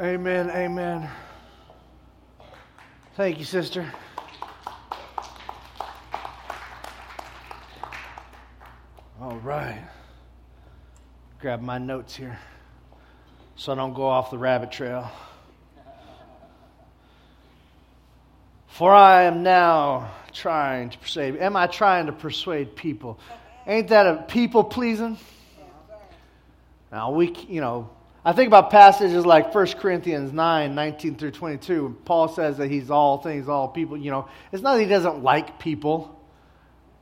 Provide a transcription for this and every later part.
Amen. Amen. Thank you, sister. All right. Grab my notes here so I don't go off the rabbit trail. For I am now trying to persuade. Am I trying to persuade people? Ain't that a people pleasing? Now, we, you know, I think about passages like 1 Corinthians 9, 19 through 22. Paul says that he's all things, all people. You know, it's not that he doesn't like people,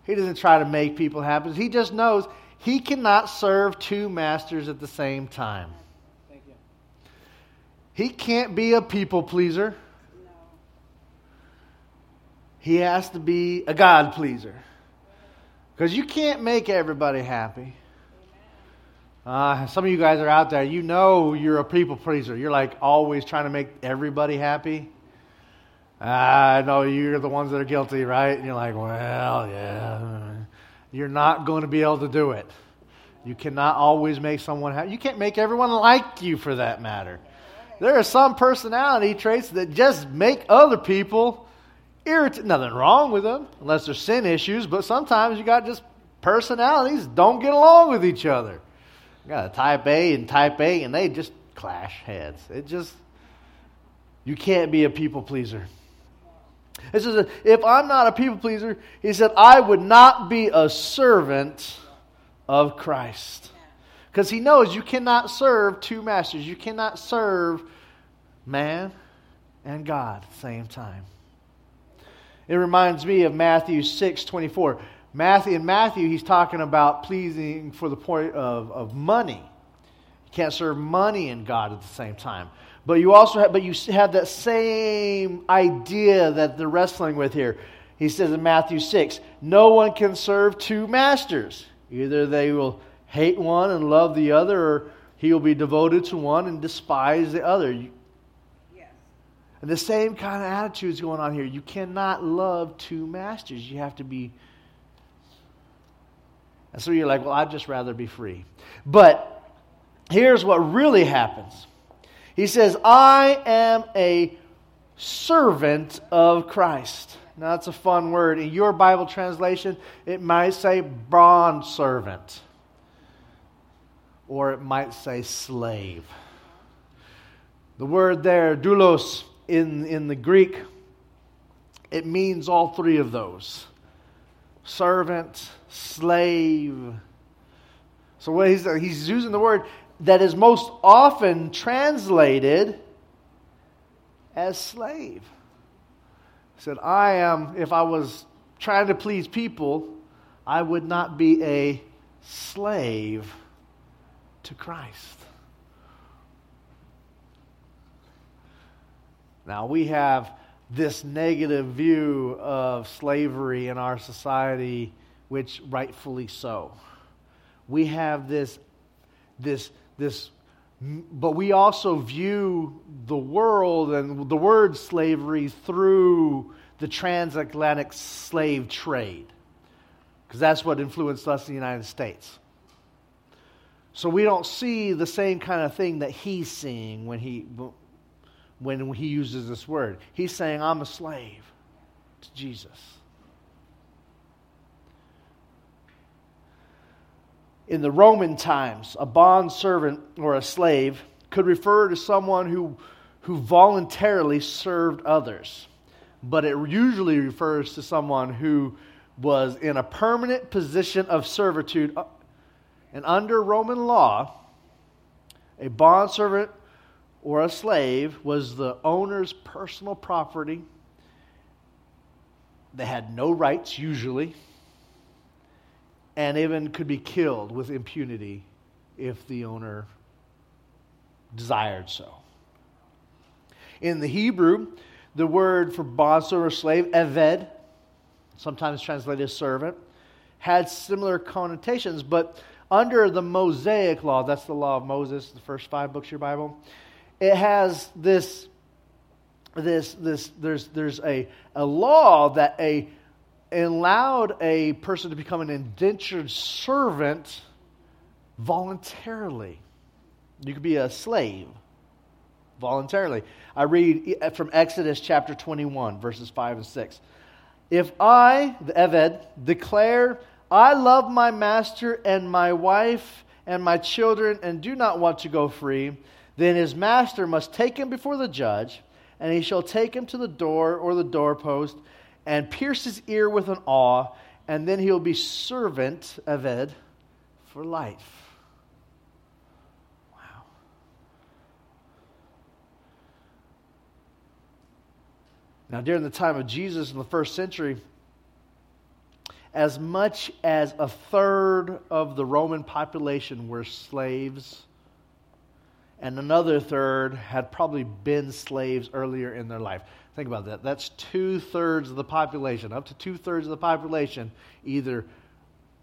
he doesn't try to make people happy. He just knows he cannot serve two masters at the same time. He can't be a people pleaser. He has to be a God pleaser. Because you can't make everybody happy. Uh, some of you guys are out there, you know you're a people pleaser. You're like always trying to make everybody happy. I know you're the ones that are guilty, right? And you're like, well, yeah. You're not going to be able to do it. You cannot always make someone happy. You can't make everyone like you for that matter. There are some personality traits that just make other people irritate. Nothing wrong with them, unless there's sin issues, but sometimes you got just personalities don't get along with each other. Got a type A and type A, and they just clash heads. It just, you can't be a people pleaser. It says, if I'm not a people pleaser, he said, I would not be a servant of Christ. Because he knows you cannot serve two masters. You cannot serve man and God at the same time. It reminds me of Matthew 6 24. Matthew, in Matthew, he's talking about pleasing for the point of, of money. You can't serve money and God at the same time. But you also have, but you have that same idea that they're wrestling with here. He says in Matthew 6, no one can serve two masters. Either they will hate one and love the other, or he will be devoted to one and despise the other. And the same kind of attitude is going on here. You cannot love two masters. You have to be. And so you're like, well, I'd just rather be free. But here's what really happens He says, I am a servant of Christ. Now, that's a fun word. In your Bible translation, it might say bond servant, or it might say slave. The word there, doulos, in, in the Greek, it means all three of those servant, slave. So what he's, he's using the word that is most often translated as slave. He said, I am, if I was trying to please people, I would not be a slave to Christ. Now, we have this negative view of slavery in our society, which rightfully so. We have this, this, this, but we also view the world and the word slavery through the transatlantic slave trade, because that's what influenced us in the United States. So we don't see the same kind of thing that he's seeing when he when he uses this word. He's saying, I'm a slave to Jesus. In the Roman times, a bond servant or a slave could refer to someone who, who voluntarily served others, but it usually refers to someone who was in a permanent position of servitude. Uh, and under Roman law, a bond servant or a slave was the owner's personal property. They had no rights, usually, and even could be killed with impunity if the owner desired so. In the Hebrew, the word for bondservant or slave, eved, sometimes translated as servant, had similar connotations, but under the Mosaic law, that's the law of Moses, the first five books of your Bible, it has this this this there's there's a a law that a allowed a person to become an indentured servant voluntarily. You could be a slave. voluntarily. I read from Exodus chapter 21, verses 5 and 6. If I, the Eved, declare, I love my master and my wife and my children and do not want to go free, then his master must take him before the judge, and he shall take him to the door or the doorpost and pierce his ear with an awl, and then he'll be servant, Eved, for life. Wow. Now, during the time of Jesus in the first century, as much as a third of the Roman population were slaves, and another third had probably been slaves earlier in their life. Think about that. That's two thirds of the population, up to two thirds of the population, either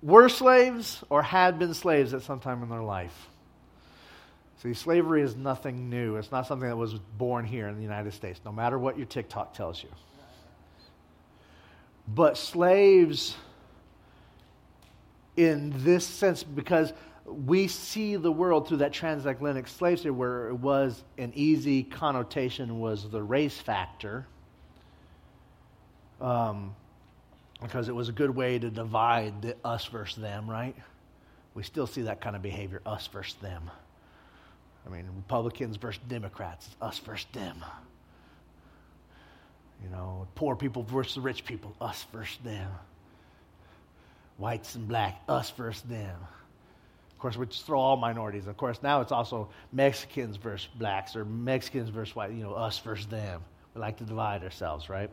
were slaves or had been slaves at some time in their life. See, slavery is nothing new. It's not something that was born here in the United States, no matter what your TikTok tells you. But slaves in this sense because we see the world through that transatlantic slave trade where it was an easy connotation was the race factor um, because it was a good way to divide the us versus them right? We still see that kind of behavior us versus them. I mean republicans versus democrats us versus them. You know poor people versus rich people us versus them. Whites and black, us versus them. Course, we just throw all minorities. Of course, now it's also Mexicans versus blacks or Mexicans versus white, you know, us versus them. We like to divide ourselves, right?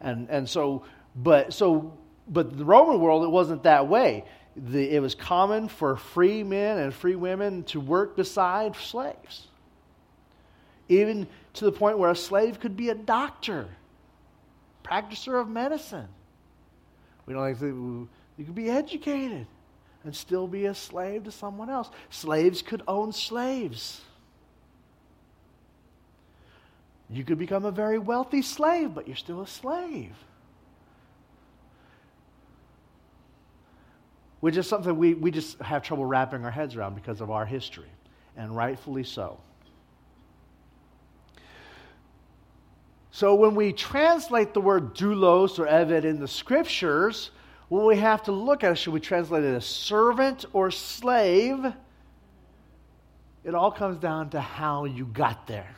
And, and so, but, so, but the Roman world, it wasn't that way. The, it was common for free men and free women to work beside slaves. Even to the point where a slave could be a doctor, practicer of medicine. We don't like to you could be educated and still be a slave to someone else. Slaves could own slaves. You could become a very wealthy slave, but you're still a slave. Which is something we, we just have trouble wrapping our heads around because of our history, and rightfully so. So when we translate the word doulos or eved in the scriptures, what we have to look at it. should we translate it as servant or slave? It all comes down to how you got there.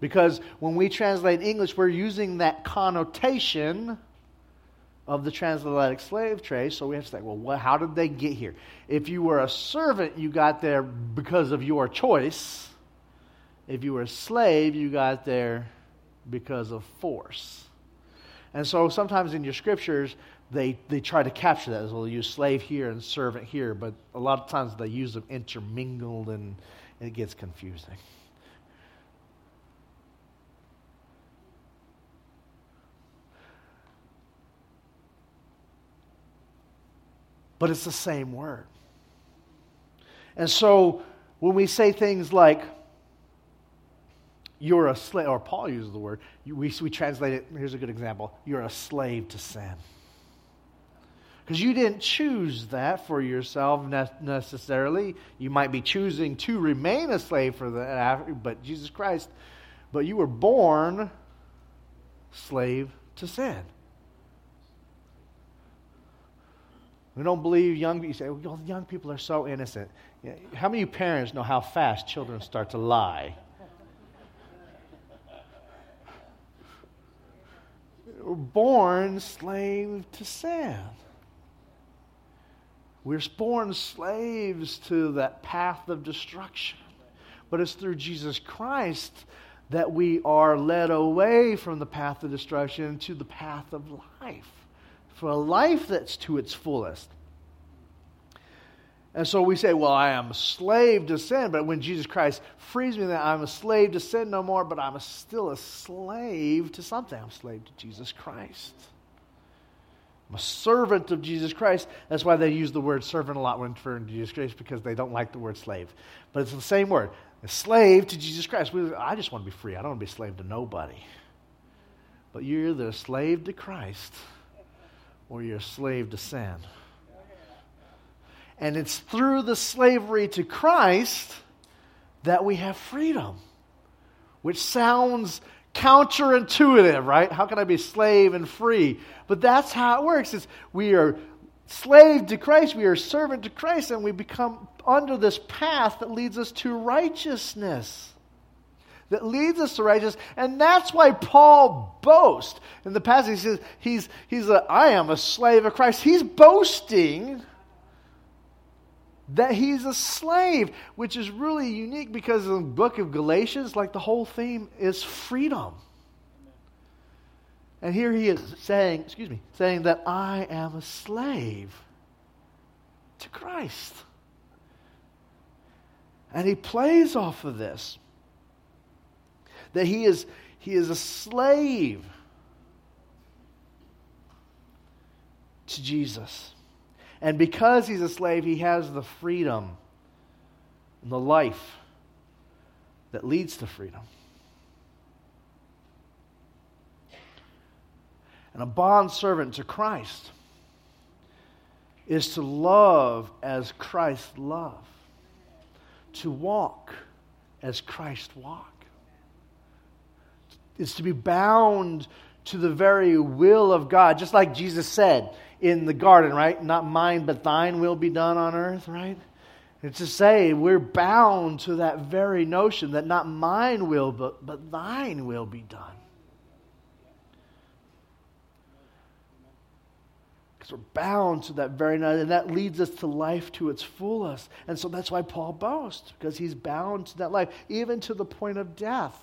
Because when we translate English, we're using that connotation of the transatlantic slave trade. So we have to say, well, what, how did they get here? If you were a servant, you got there because of your choice. If you were a slave, you got there because of force. And so sometimes in your scriptures, they, they try to capture that as well. Use slave here and servant here, but a lot of times they use them intermingled and it gets confusing. But it's the same word. And so when we say things like, you're a slave, or Paul uses the word, we, we translate it, here's a good example, you're a slave to sin. Because you didn't choose that for yourself necessarily. You might be choosing to remain a slave for the, but Jesus Christ, but you were born slave to sin. We don't believe young people. You say, well, young people are so innocent. How many parents know how fast children start to lie? We're born slave to sin. We're born slaves to that path of destruction. But it's through Jesus Christ that we are led away from the path of destruction to the path of life, for a life that's to its fullest. And so we say, well, I am a slave to sin, but when Jesus Christ frees me, that I'm a slave to sin no more, but I'm still a slave to something. I'm a slave to Jesus Christ. I'm a servant of Jesus Christ. That's why they use the word servant a lot when referring to Jesus Christ because they don't like the word slave. But it's the same word. A slave to Jesus Christ. I just want to be free. I don't want to be slave to nobody. But you're either a slave to Christ or you're a slave to sin. And it's through the slavery to Christ that we have freedom. which sounds counterintuitive, right? How can I be slave and free? But that's how it works. Is we are slave to Christ, we are servant to Christ, and we become under this path that leads us to righteousness. That leads us to righteousness. And that's why Paul boasts. In the passage, he says, he's, he's a, I am a slave of Christ. He's boasting that he's a slave, which is really unique because in the book of Galatians, like the whole theme is freedom. And here he is saying, excuse me, saying that I am a slave to Christ. And he plays off of this. That he is, he is a slave to Jesus. And because he's a slave, he has the freedom and the life that leads to freedom. And a bond servant to Christ is to love as Christ loved, to walk as Christ walked. Is to be bound to the very will of God, just like Jesus said in the garden, right? Not mine, but thine will be done on earth, right? It's to say we're bound to that very notion that not mine will, but, but thine will be done. Because we're bound to that very notion, and that leads us to life to its fullest. And so that's why Paul boasts, because he's bound to that life, even to the point of death.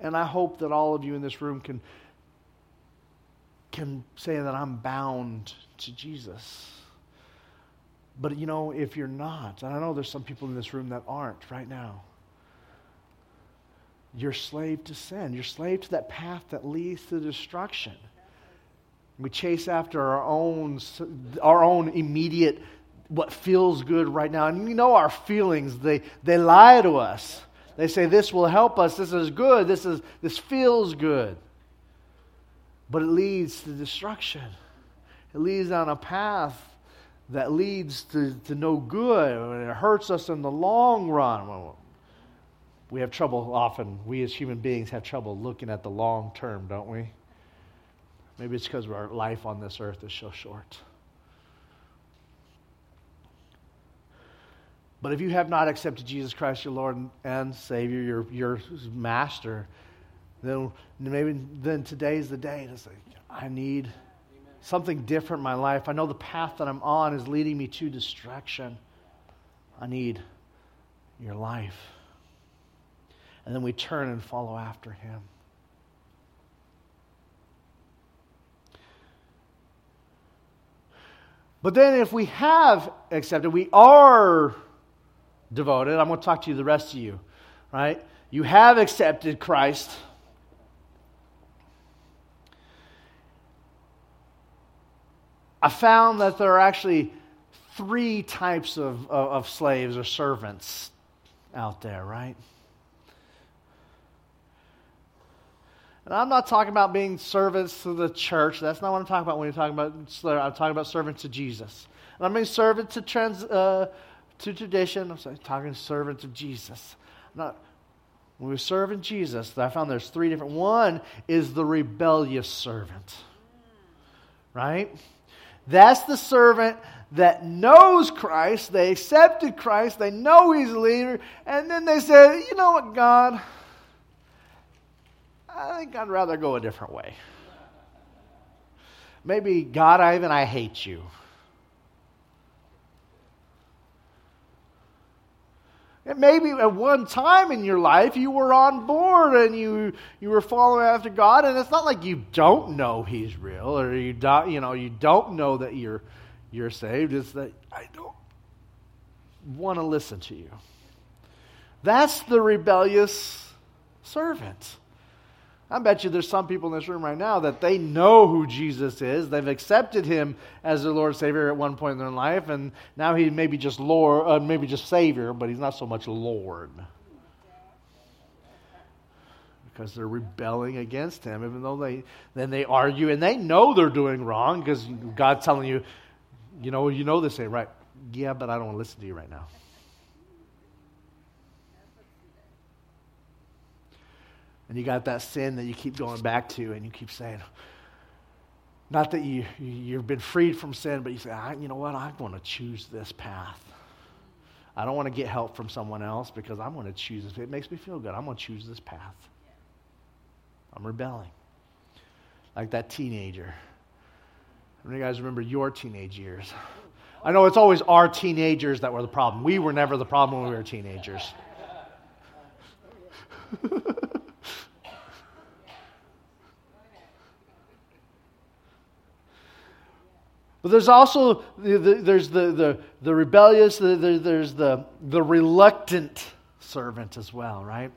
And I hope that all of you in this room can can say that I'm bound to Jesus. But you know, if you're not, and I know there's some people in this room that aren't right now, you're slave to sin. You're slave to that path that leads to destruction. We chase after our own, our own immediate, what feels good right now. And you know our feelings, they, they lie to us. They say, this will help us, this is good, this, is, this feels good but it leads to destruction. It leads down a path that leads to, to no good, and it hurts us in the long run. We have trouble often, we as human beings have trouble looking at the long term, don't we? Maybe it's because our life on this earth is so short. But if you have not accepted Jesus Christ, your Lord and Savior, your, your Master, then maybe then today's the day to say, I need something different in my life. I know the path that I'm on is leading me to distraction. I need your life. And then we turn and follow after him. But then, if we have accepted, we are devoted. I'm going to talk to you, the rest of you, right? You have accepted Christ. I found that there are actually three types of, of, of slaves or servants out there, right? And I'm not talking about being servants to the church. That's not what I'm talking about when you're talking about I'm talking about servants to Jesus. And I'm being servant to trans, uh, to tradition. I'm sorry, talking servants of Jesus. I'm not, when we serve in Jesus, I found there's three different. One is the rebellious servant, right? That's the servant that knows Christ, they accepted Christ, they know He's a leader, and then they say, you know what, God, I think I'd rather go a different way. Maybe, God, even I hate you. And maybe at one time in your life you were on board and you you were following after God, and it's not like you don't know He's real or you don't you know you don't know that you're you're saved. It's that I don't want to listen to you. That's the rebellious servant. I bet you there's some people in this room right now that they know who Jesus is. They've accepted him as their Lord Savior at one point in their life, and now he may be just Lord, uh, maybe just Savior, but he's not so much Lord. Because they're rebelling against him, even though they then they argue and they know they're doing wrong because God's telling you, you know, you know this ain't right. Yeah, but I don't want to listen to you right now. And you got that sin that you keep going back to, and you keep saying, not that you, you've been freed from sin, but you say, you know what, I'm going to choose this path. I don't want to get help from someone else because I'm going to choose this. It makes me feel good. I'm going to choose this path. I'm rebelling. Like that teenager. How many you guys remember your teenage years? I know it's always our teenagers that were the problem. We were never the problem when we were teenagers. But there's also the, the, there's the, the, the rebellious, the, the, there's the, the reluctant servant as well, right?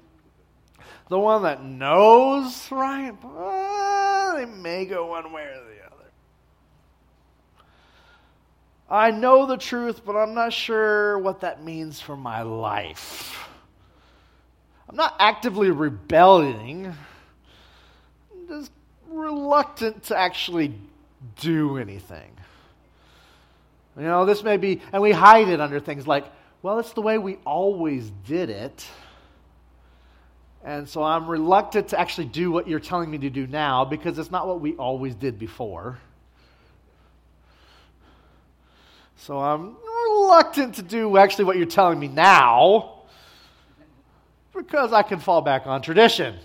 The one that knows, right? But they may go one way or the other. I know the truth, but I'm not sure what that means for my life. I'm not actively rebelling. I'm just reluctant to actually do anything. You know, this may be, and we hide it under things like, well, it's the way we always did it. And so I'm reluctant to actually do what you're telling me to do now because it's not what we always did before. So I'm reluctant to do actually what you're telling me now because I can fall back on tradition.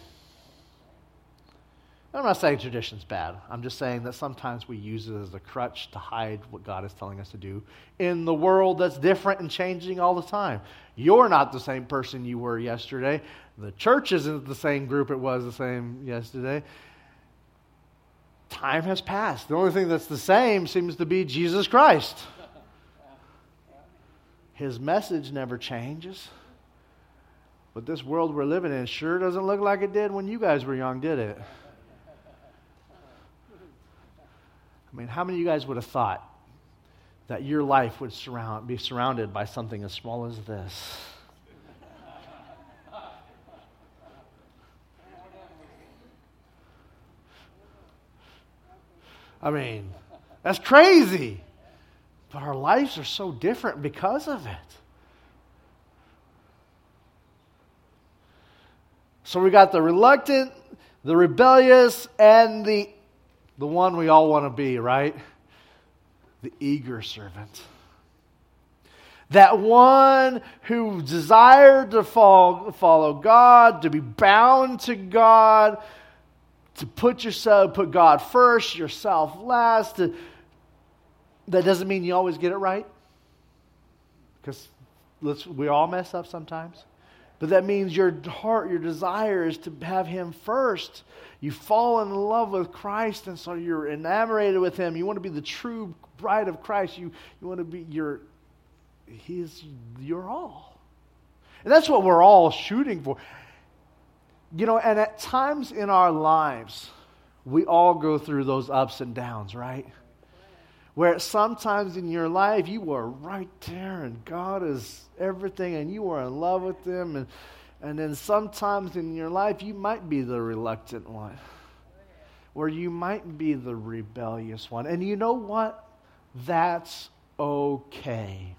I'm not saying tradition's bad. I'm just saying that sometimes we use it as a crutch to hide what God is telling us to do in the world that's different and changing all the time. You're not the same person you were yesterday. The church isn't the same group it was the same yesterday. Time has passed. The only thing that's the same seems to be Jesus Christ. His message never changes. But this world we're living in sure doesn't look like it did when you guys were young, did it? I mean, how many of you guys would have thought that your life would surround, be surrounded by something as small as this? I mean, that's crazy. But our lives are so different because of it. So we got the reluctant, the rebellious, and the the one we all want to be, right? The eager servant. That one who desired to follow God, to be bound to God, to put yourself, put God first, yourself last. To, that doesn't mean you always get it right. Because we all mess up sometimes. But that means your heart, your desire is to have Him first. You fall in love with Christ, and so you're enamored with Him. You want to be the true bride of Christ. You, you want to be your, He's your all. And that's what we're all shooting for. You know, and at times in our lives, we all go through those ups and downs, right? Where sometimes in your life you are right there and God is everything and you are in love with Him. And, and then sometimes in your life you might be the reluctant one, where you might be the rebellious one. And you know what? That's okay.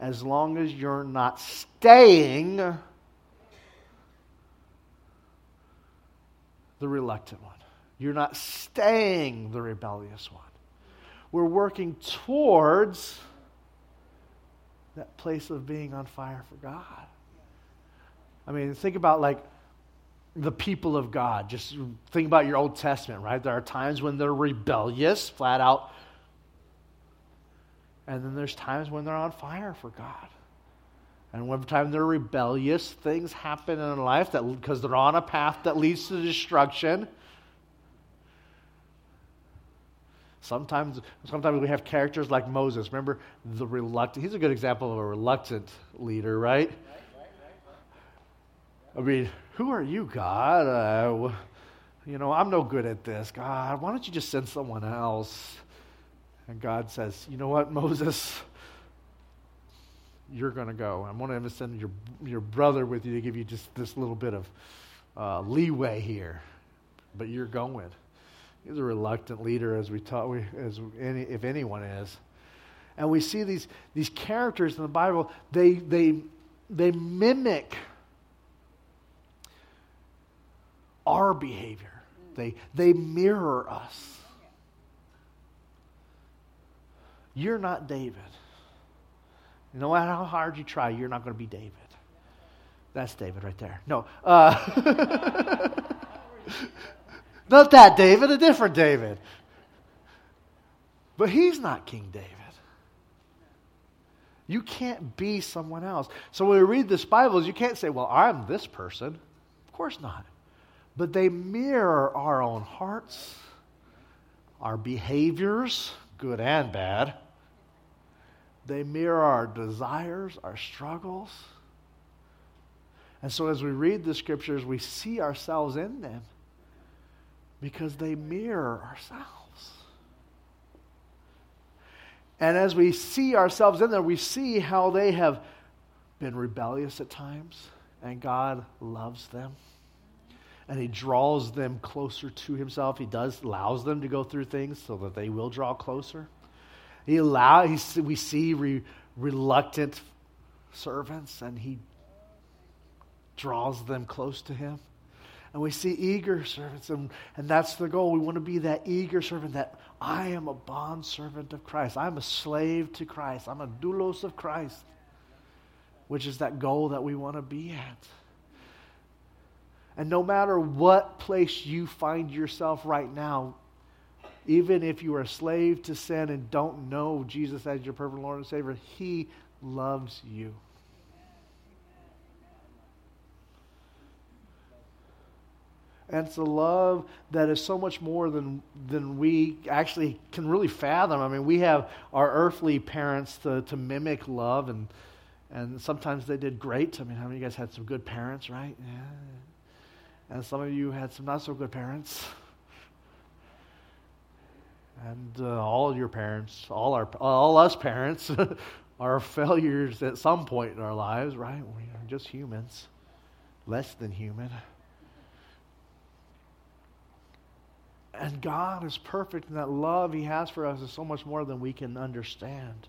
As long as you're not staying the reluctant one. You're not staying the rebellious one we're working towards that place of being on fire for God. I mean, think about like the people of God. Just think about your Old Testament, right? There are times when they're rebellious, flat out. And then there's times when they're on fire for God. And one time they're rebellious, things happen in life that because they're on a path that leads to destruction. Sometimes, sometimes we have characters like Moses. Remember the reluctant? He's a good example of a reluctant leader, right? I mean, who are you, God? Uh, you know, I'm no good at this. God, why don't you just send someone else? And God says, you know what, Moses? You're going to go. I'm going to send your, your brother with you to give you just this little bit of uh, leeway here. But you're going. He's a reluctant leader, as we taught, as any, if anyone is. And we see these, these characters in the Bible, they, they, they mimic our behavior, they, they mirror us. You're not David. No matter how hard you try, you're not going to be David. That's David right there. No. Uh, not that David, a different David. But he's not King David. You can't be someone else. So when we read this Bible, you can't say, well, I'm this person. Of course not. But they mirror our own hearts, our behaviors, good and bad. They mirror our desires, our struggles. And so as we read the scriptures, we see ourselves in them because they mirror ourselves. And as we see ourselves in there, we see how they have been rebellious at times, and God loves them. And He draws them closer to Himself. He does allows them to go through things so that they will draw closer. He allow, he, we see re, reluctant servants, and He draws them close to Him. And we see eager servants, and, and that's the goal. We want to be that eager servant that I am a bond servant of Christ. I'm a slave to Christ. I'm a doulos of Christ, which is that goal that we want to be at. And no matter what place you find yourself right now, even if you are a slave to sin and don't know Jesus as your perfect Lord and Savior, He loves you. And it's a love that is so much more than, than we actually can really fathom. I mean, we have our earthly parents to, to mimic love, and, and sometimes they did great. I mean, how many of you guys had some good parents, right? Yeah. And some of you had some not so good parents. And uh, all your parents, all, our, all us parents, are failures at some point in our lives, right? We are just humans, less than human. And God is perfect, and that love He has for us is so much more than we can understand.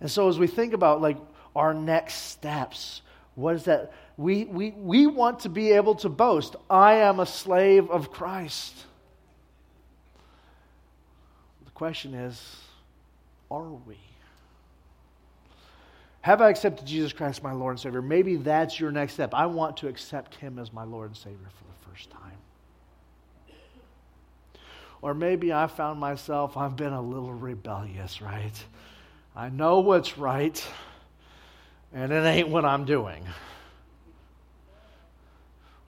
And so, as we think about like our next steps, what is that? We, we, we want to be able to boast I am a slave of Christ. The question is, are we? Have I accepted Jesus Christ, my Lord and Savior? Maybe that's your next step. I want to accept Him as my Lord and Savior for the first time. Or maybe I found myself, I've been a little rebellious, right? I know what's right, and it ain't what I'm doing.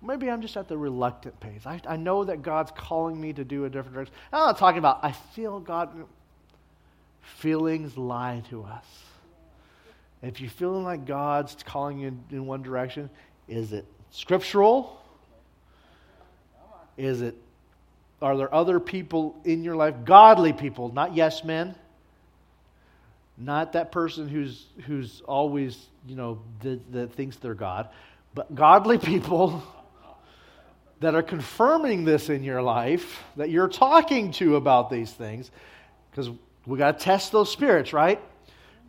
Maybe I'm just at the reluctant pace. I, I know that God's calling me to do a different direction. I'm not talking about, I feel God. Feelings lie to us. If you're feeling like God's calling you in, one direction, is it scriptural? Is it, are there other people in your life, godly people, not yes men? Not that person who's, who's always, you know, that, that thinks they're God, but godly people that are confirming this in your life, that you're talking to about these things, because we got to test those spirits, right?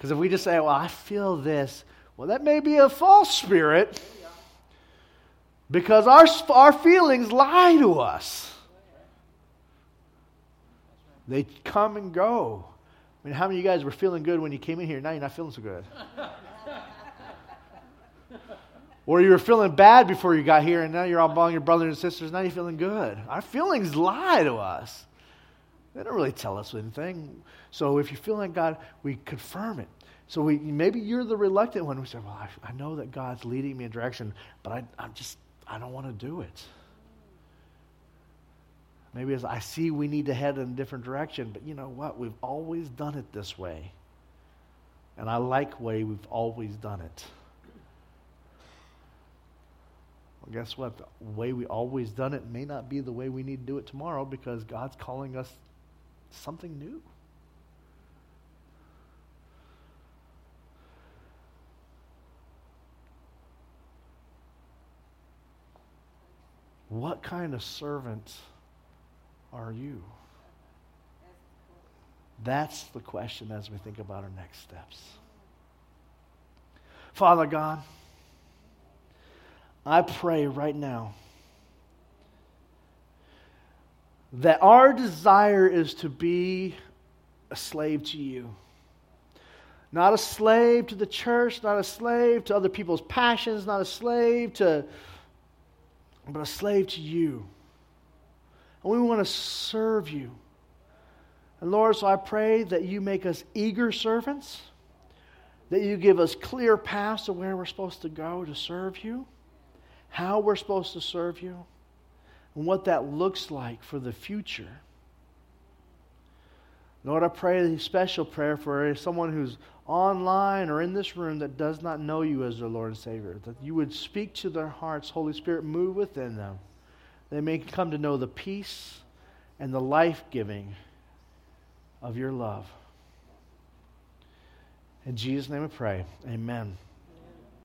Because if we just say, well, I feel this, well, that may be a false spirit because our, our feelings lie to us. They come and go. I mean, how many of you guys were feeling good when you came in here? Now you're not feeling so good. or you were feeling bad before you got here, and now you're all among your brothers and sisters. Now you're feeling good. Our feelings lie to us. They don't really tell us anything. So if you feel like God, we confirm it. So we, maybe you're the reluctant one. We say, well, I, I know that God's leading me in a direction, but I, I'm just, I don't want to do it. Maybe as I see we need to head in a different direction, but you know what? We've always done it this way. And I like the way we've always done it. Well, guess what? The way we always done it may not be the way we need to do it tomorrow because God's calling us something new. What kind of servant are you? That's the question as we think about our next steps. Father God, I pray right now that our desire is to be a slave to you. Not a slave to the church, not a slave to other people's passions, not a slave to, but a slave to you. And we want to serve you. And Lord, so I pray that you make us eager servants, that you give us clear paths to where we're supposed to go to serve you, how we're supposed to serve you, and what that looks like for the future. Lord, I pray a special prayer for someone who's online or in this room that does not know you as their Lord and Savior, that you would speak to their hearts, Holy Spirit, move within them. They may come to know the peace and the life giving of your love. In Jesus' name I pray. Amen.